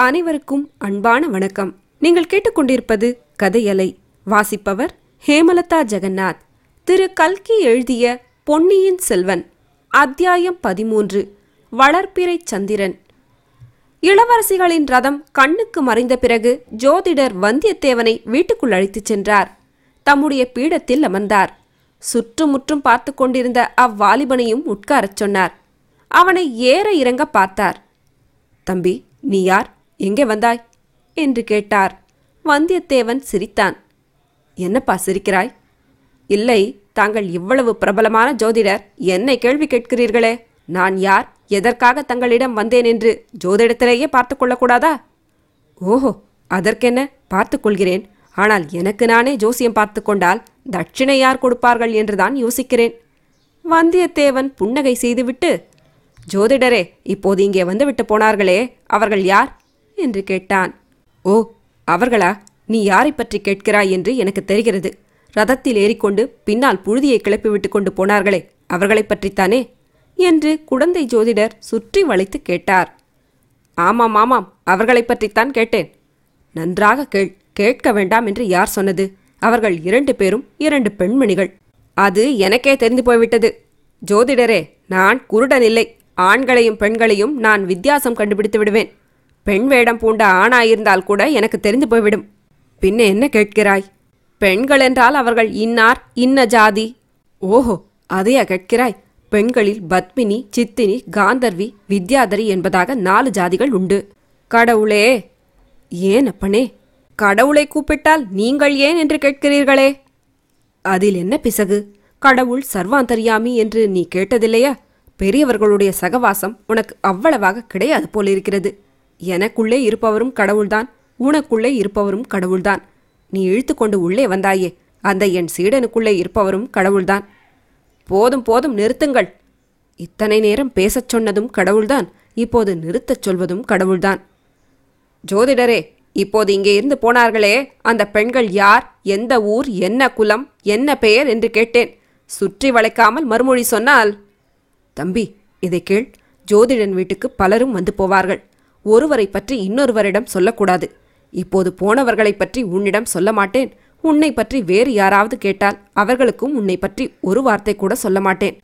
அனைவருக்கும் அன்பான வணக்கம். நீங்கள் கேட்டுக்கொண்டிருப்பது கதையலை வாசிப்பவர் ஹேமலதா ஜெகநாத். திரு. கல்கி எழுதிய பொன்னியின் செல்வன் அத்தியாயம் பதிமூன்று வளர்ப்பிறை சந்திரன். இளவரசிகளின் ரதம் கண்ணுக்கு மறைந்த பிறகு ஜோதிடர் வந்தியத்தேவனை வீட்டுக்குள் அழைத்துச் சென்றார். தம்முடைய பீடத்தில் அமர்ந்தார். சுற்றுமுற்றும் பார்த்து கொண்டிருந்த அவ்வாலிபனையும் உட்காரச் சொன்னார். அவனை ஏற இறங்க பார்த்தார். தம்பி நீ யார்? எங்கே வந்தாய்? என்று கேட்டார். வந்தியத்தேவன் சிரித்தான். என்னப்பா சிரிக்கிறாய்? இல்லை தாங்கள் இவ்வளவு பிரபலமான ஜோதிடர் என்னை கேள்வி கேட்கிறீர்களே. நான் யார்? எதற்காக தங்களிடம் வந்தேன் என்று ஜோதிடத்திலேயே பார்த்து கொள்ளக்கூடாதா? ஓஹோ அதற்கென்ன? பார்த்து கொள்கிறேன். ஆனால் எனக்கு நானே ஜோசியம் பார்த்து கொண்டால் தட்சிணை யார் கொடுப்பார்கள் என்றுதான் யோசிக்கிறேன். வந்தியத்தேவன் புன்னகை செய்துவிட்டு ஜோதிடரே இப்போது இங்கே வந்துவிட்டு போனார்களே அவர்கள் யார்? என்று கேட்டான். ஓ அவர்களா? நீ யாரை பற்றி கேட்கிறாய் என்று எனக்கு தெரிகிறது. ரதத்தில் ஏறிக்கொண்டு பின்னால் புழுதியை கிளப்பிவிட்டு கொண்டு போனார்களே அவர்களைப் பற்றித்தானே? என்று குழந்தை ஜோதிடர் சுற்றி வளைத்து கேட்டார். ஆமாம் ஆமாம் அவர்களைப் பற்றித்தான் கேட்டேன். நன்றாக கேள் கேட்க வேண்டாம் என்று யார் சொன்னது? அவர்கள் இரண்டு பேரும் இரண்டு பெண்மணிகள். அது எனக்கே தெரிந்து போய்விட்டது. ஜோதிடரே நான் குருடன் இல்லை. ஆண்களையும் பெண்களையும் நான் வித்தியாசம் கண்டுபிடித்து விடுவேன். பெண் வேடம் பூண்ட ஆணாயிருந்தால் கூட எனக்கு தெரிந்து போய்விடும். பின்ன என்ன கேட்கிறாய்? பெண்கள் என்றால் அவர்கள் இன்னார் இன்ன ஜாதி? ஓஹோ அதையா கேட்கிறாய்? பெண்களில் பத்மினி சித்தினி காந்தர்வி வித்யாதரி என்பதாக நாலு ஜாதிகள் உண்டு. கடவுளே! ஏன் அப்பனே? கடவுளை கூப்பிட்டால் நீங்கள் ஏன் என்று கேட்கிறீர்களே? அதில் என்ன பிசகு? கடவுள் சர்வாந்தரியாமி என்று நீ கேட்டதில்லையா? பெரியவர்களுடைய சகவாசம் உனக்கு அவ்வளவாக கிடையாது போலிருக்கிறது. எனக்குள்ளே இருப்பவரும் கடவுள்தான் உனக்குள்ளே இருப்பவரும் கடவுள்தான். நீ இழுத்துக்கொண்டு உள்ளே வந்தாயே அந்த என் சீடனுக்குள்ளே இருப்பவரும் கடவுள்தான். போதும் போதும் நிறுத்துங்கள். இத்தனை நேரம் பேசச் சொன்னதும் கடவுள்தான் இப்போது நிறுத்தச் சொல்வதும் கடவுள்தான். ஜோதிடரே இப்போது இங்கே இருந்து போனார்களே அந்த பெண்கள் யார் எந்த ஊர் என்ன குலம் என்ன பெயர் என்று கேட்டேன். சுற்றி வளைக்காமல் மறுமொழி சொன்னால் தம்பி இதை கேள். ஜோதிடன் வீட்டுக்கு பலரும் வந்து போவார்கள். ஒருவரை பற்றி இன்னொருவரிடம் சொல்லக்கூடாது. இப்போது போனவர்களைப் பற்றி உன்னிடம் சொல்ல மாட்டேன். உன்னை பற்றி வேறு யாராவது கேட்டால் அவர்களுக்கும் உன்னை பற்றி ஒரு வார்த்தை கூட சொல்ல மாட்டேன்.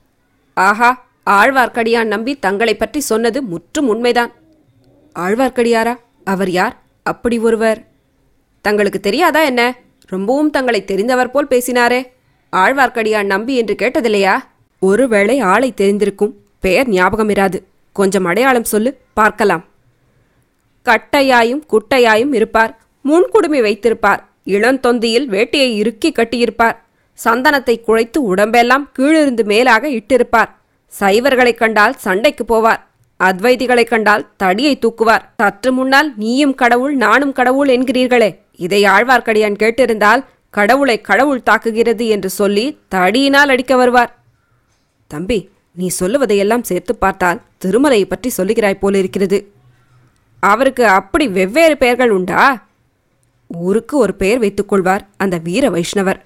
ஆஹா ஆழ்வார்க்கடியான் நம்பி தங்களைப் பற்றி சொன்னது முற்றும் உண்மைதான். ஆழ்வார்க்கடியாரா? அவர் யார்? அப்படி ஒருவர். தங்களுக்கு தெரியாதா என்ன? ரொம்பவும் தங்களை தெரிந்தவர் போல் பேசினாரே. ஆழ்வார்க்கடியான் நம்பி என்று கேட்டதில்லையா? ஒருவேளை ஆளை தெரிந்திருக்கும் பெயர் ஞாபகம் இராது கொஞ்சம் அடையாளம் சொல்லு பார்க்கலாம். கட்டையாயும் குட்டையாயும் இருப்பார். முன்குடுமி வைத்திருப்பார். இளந்தொந்தியில் வேட்டியை இறுக்கி கட்டியிருப்பார். சந்தனத்தை குழைத்து உடம்பெல்லாம் கீழிருந்து மேலாக இட்டிருப்பார். சைவர்களைக் கண்டால் சண்டைக்கு போவார். அத்வைதிகளைக் கண்டால் தடியை தூக்குவார். சற்று முன்னால் நீயும் கடவுள் நானும் கடவுள் என்கிறீர்களே. இதை ஆழ்வார்க்கடியான் கேட்டிருந்தால் கடவுளை கடவுள் தாக்குகிறது என்று சொல்லி தடியினால் அடிக்க வருவார். தம்பி நீ சொல்லுவதையெல்லாம் சேர்த்து பார்த்தால் திருமலையை பற்றி சொல்லுகிறாய் போலிருக்கிறது. அவருக்கு அப்படி வெவ்வேறு பெயர்கள் உண்டா? ஊருக்கு ஒரு பெயர் வைத்துக்கொள்வார் அந்த வீர வைஷ்ணவர்.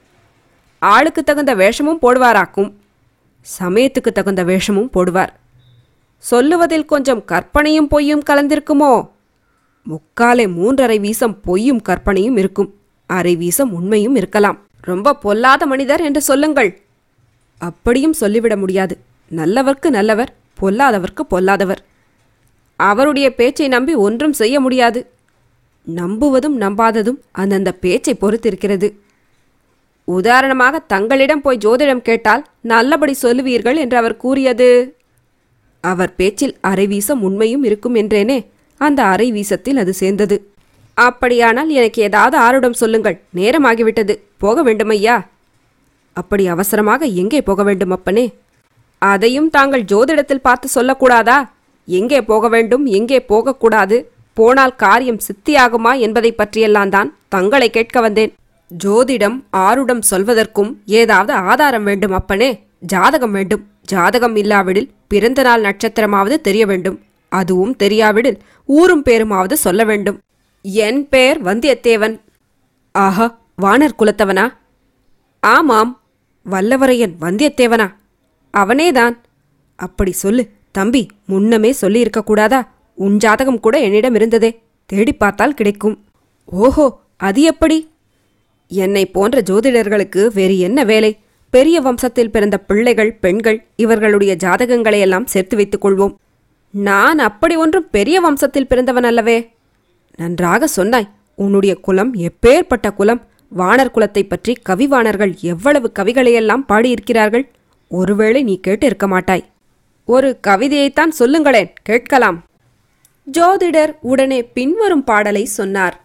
ஆளுக்கு தகுந்த வேஷமும் போடுவாராக்கும். சமயத்துக்கு தகுந்த வேஷமும் போடுவார். சொல்லுவதில் கொஞ்சம் கற்பனையும் பொய்யும் கலந்திருக்குமோ? முக்காலே மூன்றரை வீசம் பொய்யும் கற்பனையும் இருக்கும். அரை வீசம் உண்மையும் இருக்கலாம். ரொம்ப பொல்லாத மனிதர் என்று சொல்லுங்கள். அப்படியும் சொல்லிவிட முடியாது. நல்லவர்க்கு நல்லவர் பொல்லாதவர்க்கு பொல்லாதவர். அவருடைய பேச்சை நம்பி ஒன்றும் செய்ய முடியாது. நம்புவதும் நம்பாததும் அந்தந்த பேச்சை பொறுத்திருக்கிறது. உதாரணமாக தங்களிடம் போய் ஜோதிடம் கேட்டால் நல்லபடி சொல்லுவீர்கள் என்று அவர் கூறியது. அவர் பேச்சில் அரைவீசம் உண்மையும் இருக்கும் என்றேனே அந்த அரைவீசத்தில் அது சேர்ந்தது. அப்படியானால் எனக்கு ஏதாவது ஆருடம் சொல்லுங்கள் நேரமாகிவிட்டது போக வேண்டுமையா? அப்படி அவசரமாக எங்கே போக வேண்டும் அப்பனே அதையும் தாங்கள் ஜோதிடத்தில் பார்த்து சொல்லக்கூடாதா? எங்கே போக வேண்டும் எங்கே போகக்கூடாது போனால் காரியம் சித்தியாகுமா என்பதை பற்றியெல்லாம் தான் தங்களை கேட்க வந்தேன். ஜோதிடம் ஆருடம் சொல்வதற்கும் ஏதாவது ஆதாரம் வேண்டும் அப்பனே. ஜாதகம் வேண்டும். ஜாதகம் இல்லாவிடில் பிறந்த நாள் நட்சத்திரமாவது தெரிய வேண்டும். அதுவும் தெரியாவிடில் ஊரும் பேருமாவது சொல்ல வேண்டும். என் பெயர் வந்தியத்தேவன். ஆஹா வானர் குலத்தவனா? ஆமாம் வல்லவரையன் வந்தியத்தேவனா? அவனேதான். அப்படி சொல்லு. தம்பி முன்னமே சொல்லியிருக்க கூடாதா? உன் ஜாதகம் கூட என்னிடம் இருந்ததே. தேடி பார்த்தால் கிடைக்கும். ஓஹோ அது எப்படி? என்னை போன்ற ஜோதிடர்களுக்கு வேறு என்ன வேலை? பெரிய வம்சத்தில் பிறந்த பிள்ளைகள் பெண்கள் இவர்களுடைய ஜாதகங்களை எல்லாம் சேர்த்து வைத்துக் கொள்வோம். நான் அப்படி ஒன்றும் பெரிய வம்சத்தில் பிறந்தவன் அல்லவே. நன்றாக சொன்னாய். உன்னுடைய குலம் எப்பேற்பட்ட குலம். வானர் குலத்தை பற்றி கவிவாணர்கள் எவ்வளவு கவிகளையெல்லாம் பாடியிருக்கிறார்கள்? ஒருவேளை நீ கேட்டு இருக்க மாட்டாய். ஒரு கவிதையைத்தான் சொல்லுங்களேன் கேட்கலாம். ஜோதிடர் உடனே பின்வரும் பாடலை சொன்னார்.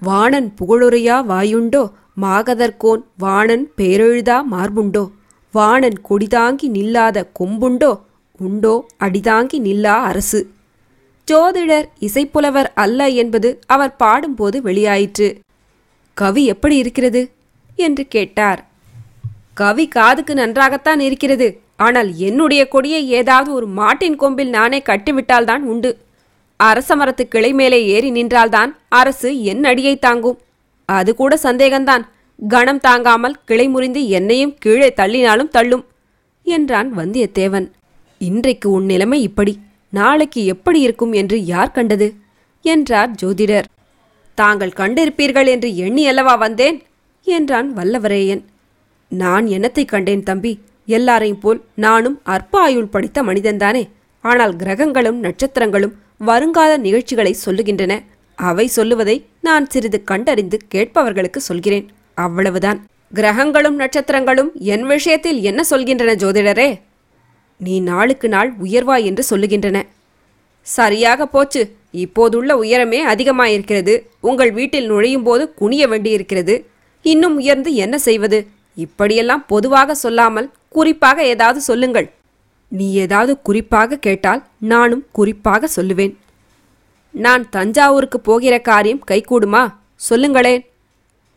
வாணன் புகழுரையா வாயுண்டோ மாகதர்கோன் வாணன் பேரெழுதா மார்புண்டோ? வாணன் கொடிதாங்கி நில்லாத கொம்புண்டோ உண்டோ அடிதாங்கி நில்லா அரசு? ஜோதிடர் இசைப்புலவர் அல்ல என்பது அவர் பாடும்போது வெளியாயிற்று. கவி எப்படி இருக்கிறது? என்று கேட்டார். கவி காதுக்கு நன்றாகத்தான் இருக்கிறது. ஆனால் என்னுடைய கொடியை ஏதாவது ஒரு மாட்டின் கொம்பில் நானே கட்டிவிட்டால்தான் உண்டு. அரச மரத்து கிளை மேலே ஏறி நின்றால்தான் அரசு என் அடியை தாங்கும். அது கூட சந்தேகம்தான். கணம் தாங்காமல் கிளை முறிந்து என்னையும் கீழே தள்ளினாலும் தள்ளும் என்றான் வந்தியத்தேவன். இன்றைக்கு உன் நிலைமை இப்படி. நாளைக்கு எப்படி இருக்கும் என்று யார் கண்டது? என்றார் ஜோதிடர். தாங்கள் கண்டிருப்பீர்கள் என்று எண்ணி அல்லவா வந்தேன்? என்றான் வல்லவரேயன். நான் என்னத்தை கண்டேன் தம்பி? எல்லாரையும் போல் நானும் அற்ப ஆயுள் படித்த மனிதன்தானே. ஆனால் கிரகங்களும் நட்சத்திரங்களும் வருங்கால நிகழ்ச்சிகளை சொல்லுகின்றன. அவை சொல்லுவதை நான் சிறிது கண்டறிந்து கேட்பவர்களுக்கு சொல்கிறேன். அவ்வளவுதான். கிரகங்களும் நட்சத்திரங்களும் என் விஷயத்தில் என்ன சொல்கின்றன ஜோதிடரே? நீ நாளுக்கு நாள் உயர்வாய் என்று சொல்லுகின்றன. சரியாக போச்சு. இப்போதுள்ள உயரமே அதிகமாயிருக்கிறது. உங்கள் வீட்டில் நுழையும் போது குனிய வேண்டியிருக்கிறது. இன்னும் உயர்ந்து என்ன செய்வது? இப்படியெல்லாம் பொதுவாக சொல்லாமல் குறிப்பாக ஏதாவது சொல்லுங்கள். நீ ஏதாவது குறிப்பாக கேட்டால் நானும் குறிப்பாக சொல்லுவேன். நான் தஞ்சாவூருக்கு போகிற காரியம் கைகூடுமா? சொல்லுங்களேன்.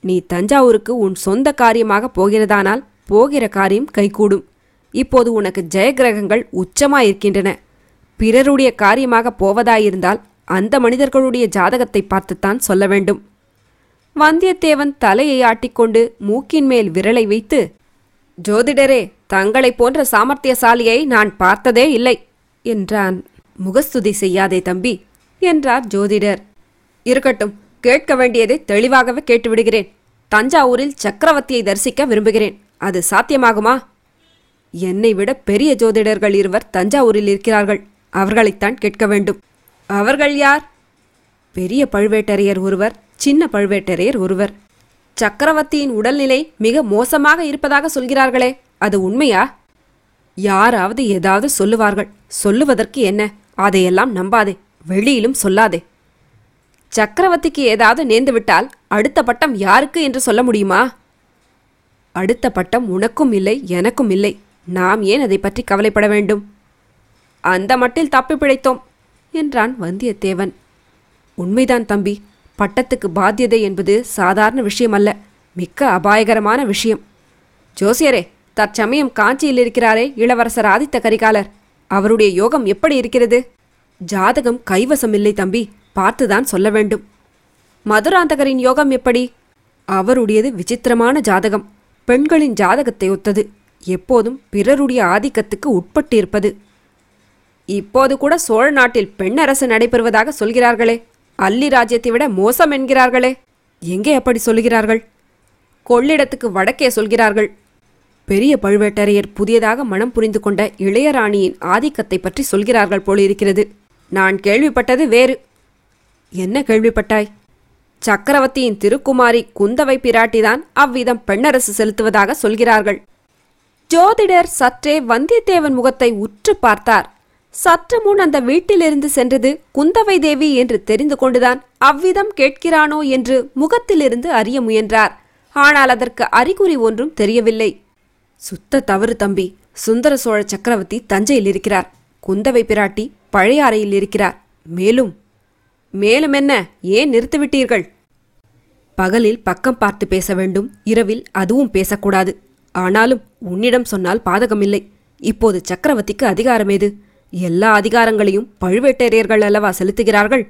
நீ தஞ்சாவூருக்கு உன் சொந்த காரியமாக போகிறதானால் போகிற காரியம் கைகூடும். இப்போது உனக்கு ஜெயகிரகங்கள் உச்சமாயிருக்கின்றன. பிறருடைய காரியமாக போவதாயிருந்தால் அந்த மனிதர்களுடைய ஜாதகத்தை பார்த்துத்தான் சொல்ல வேண்டும். வந்தியத்தேவன் தலையை ஆட்டிக்கொண்டு மூக்கின் மேல் விரலை வைத்து ஜோதிடரே தங்களைப் போன்ற சாமர்த்தியசாலியை நான் பார்த்ததே இல்லை என்றான். முகஸ்துதி செய்யாதே தம்பி என்றார் ஜோதிடர். இருக்கட்டும் கேட்க வேண்டியதை தெளிவாகவே கேட்டுவிடுகிறேன். தஞ்சாவூரில் சக்கரவர்த்தியை தரிசிக்க விரும்புகிறேன். அது சாத்தியமாகுமா? என்னை விட பெரிய ஜோதிடர்கள் இருவர் தஞ்சாவூரில் இருக்கிறார்கள். அவர்களைத்தான் கேட்க வேண்டும். அவர்கள் யார்? பெரிய பழுவேட்டரையர் ஒருவர் சின்ன பழுவேட்டரையர் ஒருவர். சக்கரவர்த்தியின் உடல்நிலை மிக மோசமாக இருப்பதாக சொல்கிறார்களே அது உண்மையா? யாராவது ஏதாவது சொல்லுவார்கள் சொல்லுவதற்கு என்ன? அதையெல்லாம் நம்பாதே வெளியிலும் சொல்லாதே. சக்கரவர்த்திக்கு ஏதாவது நேர்ந்துவிட்டால் அடுத்த பட்டம் யாருக்கு என்று சொல்ல முடியுமா? அடுத்த பட்டம் உனக்கும் இல்லை எனக்கும் இல்லை. நாம் ஏன் அதை பற்றி கவலைப்பட வேண்டும்? அந்த மட்டில் தப்பி பிழைத்தோம் என்றான் வந்தியத்தேவன். உண்மைதான் தம்பி பட்டத்துக்கு பாத்தியதை என்பது சாதாரண விஷயம் அல்ல மிக்க அபாயகரமான விஷயம். ஜோசியரே தற்சமயம் காஞ்சியில் இருக்கிறாரே இளவரசர் ஆதித்த கரிகாலர். அவருடைய யோகம் எப்படி இருக்கிறது? ஜாதகம் கைவசம் இல்லை தம்பி. பார்த்துதான் சொல்ல வேண்டும். மதுராந்தகரின் யோகம் எப்படி? அவருடையது விசித்திரமான ஜாதகம். பெண்களின் ஜாதகத்தை ஒத்தது. எப்போதும் பிறருடைய ஆதிக்கத்துக்கு உட்பட்டிருப்பது. இப்போது கூட சோழ நாட்டில் பெண்ணரசு நடைபெறுவதாக சொல்கிறார்களே. அல்லி ராஜ்யத்தை விட மோசம் என்கிறார்களே. எங்கே அப்படி சொல்கிறார்கள் கொள்ளிடத்துக்கு வடக்கே சொல்கிறார்கள். பெரிய பழுவேட்டரையர் புதியதாக மனம் புரிந்து கொண்ட இளையராணியின் ஆதிக்கத்தை பற்றி சொல்கிறார்கள் போலிருக்கிறது. நான் கேள்விப்பட்டது வேறு. என்ன கேள்விப்பட்டாய்? சக்கரவர்த்தியின் திருக்குமாரி குந்தவை பிராட்டிதான் அவ்விதம் பெண்ணரசு செலுத்துவதாக சொல்கிறார்கள். ஜோதிடர் சற்றே வந்தியத்தேவன் முகத்தை உற்று பார்த்தார். சற்று முன் அந்த வீட்டிலிருந்து சென்றது குந்தவை தேவி என்று தெரிந்து கொண்டுதான் அவ்விதம் கேட்கிறானோ என்று முகத்திலிருந்து அறிய முயன்றார். ஆனால் அதற்கு அறிகுறி ஒன்றும் தெரியவில்லை. சுத்த தவறு தம்பி. சுந்தர சோழ சக்கரவர்த்தி தஞ்சையில் இருக்கிறார். குந்தவை பிராட்டி பழைய அறையில் இருக்கிறார். மேலும் மேலும் என்ன? ஏன் நிறுத்திவிட்டீர்கள்? பகலில் பக்கம் பார்த்து பேச வேண்டும். இரவில் அதுவும் பேசக்கூடாது. ஆனாலும் உன்னிடம் சொன்னால் பாதகமில்லை. இப்போது சக்கரவர்த்திக்கு அதிகாரம் ஏது? எல்லா அதிகாரங்களையும் பழுவேட்டரையர்கள் அல்லவா செலுத்துகிறார்கள்?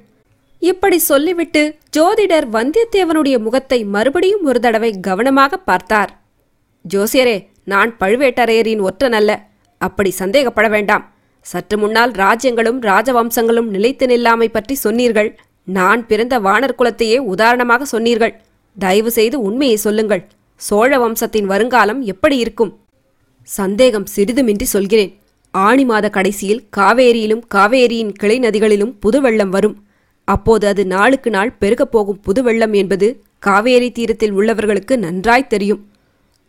இப்படி சொல்லிவிட்டு ஜோதிடர் வந்தியத்தேவனுடைய முகத்தை மறுபடியும் ஒரு தடவை கவனமாக பார்த்தார். ஜோசியரே நான் பழுவேட்டரையரின் ஒற்றன் அல்ல அப்படி சந்தேகப்பட வேண்டாம். சற்று முன்னால் ராஜ்யங்களும் ராஜவம்சங்களும் நிலைத்து நில்லாமை பற்றி சொன்னீர்கள். நான் பிறந்த வானர் குலத்தையே உதாரணமாக சொன்னீர்கள். தயவு செய்து உண்மையை சொல்லுங்கள். சோழ வம்சத்தின் வருங்காலம் எப்படி இருக்கும்? சந்தேகம் சிறிதுமின்றி சொல்கிறேன். ஆணி மாத கடைசியில் காவேரியிலும் காவேரியின் கிளை நதிகளிலும் புது வெள்ளம் வரும். அப்போது அது நாளுக்கு நாள் பெருகப் போகும் புது வெள்ளம் என்பது காவேரி தீரத்தில் உள்ளவர்களுக்கு நன்றாய் தெரியும்.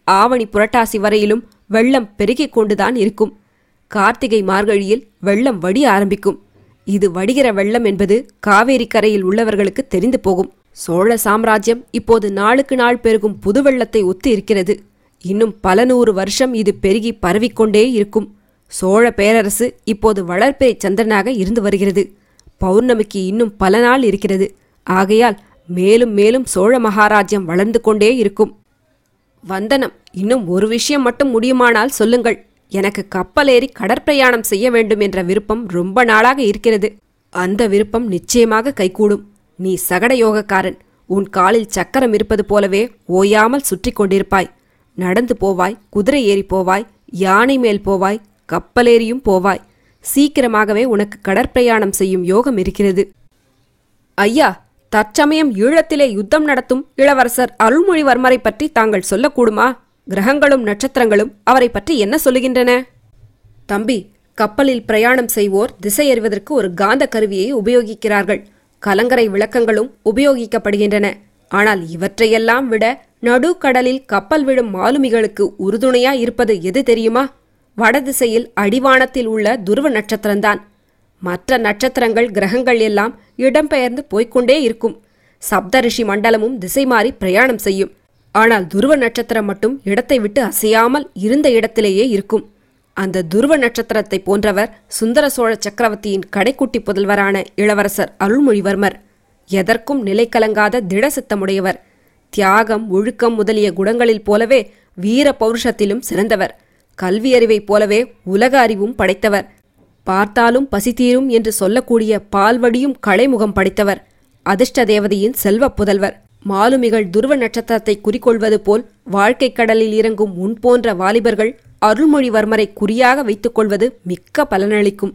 ஆவணி புரட்டாசி வரையிலும் வெள்ளம் பெருகிக் கொண்டுதான் இருக்கும். கார்த்திகை மார்கழியில் வெள்ளம் வடிய ஆரம்பிக்கும். இது வடிகிற வெள்ளம் என்பது காவேரி கரையில் உள்ளவர்களுக்கு தெரிந்து போகும். சோழ சாம்ராஜ்யம் இப்போது நாளுக்கு நாள் பெருகும் புது வெள்ளத்தை ஒத்து இருக்கிறது. இன்னும் பல நூறு வருஷம் இது பெருகி பரவிக்கொண்டே இருக்கும். சோழ பேரரசு இப்போது வளர்பிறை சந்திரனாக இருந்து வருகிறது. பௌர்ணமிக்கு இன்னும் பல நாள் இருக்கிறது. ஆகையால் மேலும் மேலும் சோழ மகாராஜ்யம் வளர்ந்து கொண்டே இருக்கும். வந்தனம் இன்னும் ஒரு விஷயம் மட்டும் முடியுமானால் சொல்லுங்கள். எனக்கு கப்பல் ஏறி கடற்பிரயாணம் செய்ய வேண்டும் என்ற விருப்பம் ரொம்ப நாளாக இருக்கிறது. அந்த விருப்பம் நிச்சயமாக கைகூடும். நீ சகட யோகக்காரன். உன் காலில் சக்கரம் இருப்பது போலவே ஓயாமல் சுற்றி கொண்டிருப்பாய். நடந்து போவாய் குதிரை ஏறி போவாய் யானை மேல் போவாய் கப்பலேறியும் போவாய். சீக்கிரமாகவே உனக்கு கடற்பிரயாணம் செய்யும் யோகம் இருக்கிறது. ஐயா தற்சமயம் ஈழத்திலே யுத்தம் நடத்தும் இளவரசர் அருள்மொழிவர்மரை பற்றி தாங்கள் சொல்லக்கூடுமா? கிரகங்களும் நட்சத்திரங்களும் அவரை பற்றி என்ன சொல்லுகின்றன? தம்பி கப்பலில் பிரயாணம் செய்வோர் திசையறிவதற்கு ஒரு காந்த கருவியை உபயோகிக்கிறார்கள். கலங்கரை விளக்கங்களும் உபயோகிக்கப்படுகின்றன. ஆனால் இவற்றையெல்லாம் விட நடுக்கடலில் கப்பல் விழும் மாலுமிகளுக்கு உறுதுணையா இருப்பது எது தெரியுமா? வடதிசையில் அடிவானத்தில் உள்ள துருவ நட்சத்திரம்தான். மற்ற நட்சத்திரங்கள் கிரகங்கள் எல்லாம் இடம்பெயர்ந்து போய்க்கொண்டே இருக்கும். சப்தரிஷி மண்டலமும் திசை மாறி பிரயாணம் செய்யும். ஆனால் துருவ நட்சத்திரம் மட்டும் இடத்தை விட்டு அசையாமல் இருந்த இடத்திலேயே இருக்கும். அந்த துருவ நட்சத்திரத்தை போன்றவர் சுந்தர சோழ சக்கரவர்த்தியின் கடைக்குட்டி புதல்வரான இளவரசர் அருள்மொழிவர்மர். எதற்கும் நிலை கலங்காத திடசித்தமுடையவர் தியாகம் ஒழுக்கம் முதலிய குணங்களில் போலவே வீர பௌருஷத்திலும் சிறந்தவர். கல்வியறிவைப் போலவே உலக அறிவும் படைத்தவர். பார்த்தாலும் பசித்தீரும் என்று சொல்லக்கூடிய பால்வடியும் கலைமுகம் படைத்தவர். அதிர்ஷ்ட தேவதையின் செல்வப் புதல்வர். மாலுமிகள் துருவ நட்சத்திரத்தை குறிக்கொள்வது போல் வாழ்க்கைக் கடலில் இறங்கும் உன் போன்ற வாலிபர்கள் அருள்மொழிவர்மரை குறியாக வைத்துக் கொள்வது மிக்க பலனளிக்கும்.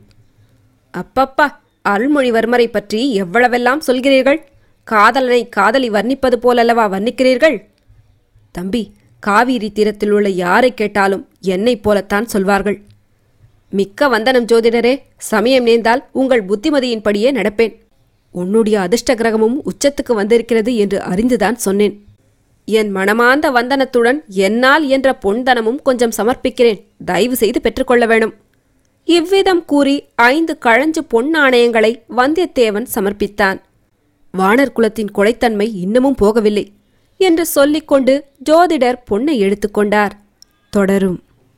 அப்பப்பா அருள்மொழிவர்மரை பற்றி எவ்வளவெல்லாம் சொல்கிறீர்கள்? காதலனை காதலி வர்ணிப்பது போலல்லவா வர்ணிக்கிறீர்கள்? தம்பி காவிரி தீரத்தில் உள்ள யாரை கேட்டாலும் என்னைப் போலத்தான் சொல்வார்கள். மிக்க வந்தனம் ஜோதிடரே சமயம் நேர்ந்தால் உங்கள் புத்திமதியின்படியே நடப்பேன். உன்னுடைய அதிர்ஷ்ட கிரகமும் உச்சத்துக்கு வந்திருக்கிறது என்று அறிந்துதான் சொன்னேன். என் மனமார்ந்த வந்தனத்துடன் என்னால் என்ற பொன்தனமும் கொஞ்சம் சமர்ப்பிக்கிறேன். தயவு செய்து பெற்றுக்கொள்ள வேணும். இவ்விதம் கூறி ஐந்து கழஞ்சு பொன் நாணயங்களை வந்தியத்தேவன் சமர்ப்பித்தான். வானர் குலத்தின் கொலைத்தன்மை இன்னமும் போகவில்லை. என்று சொல்லிக்கொண்டு ஜோதிடர் பொன்னை எடுத்துக்கொண்டார். தொடரும்.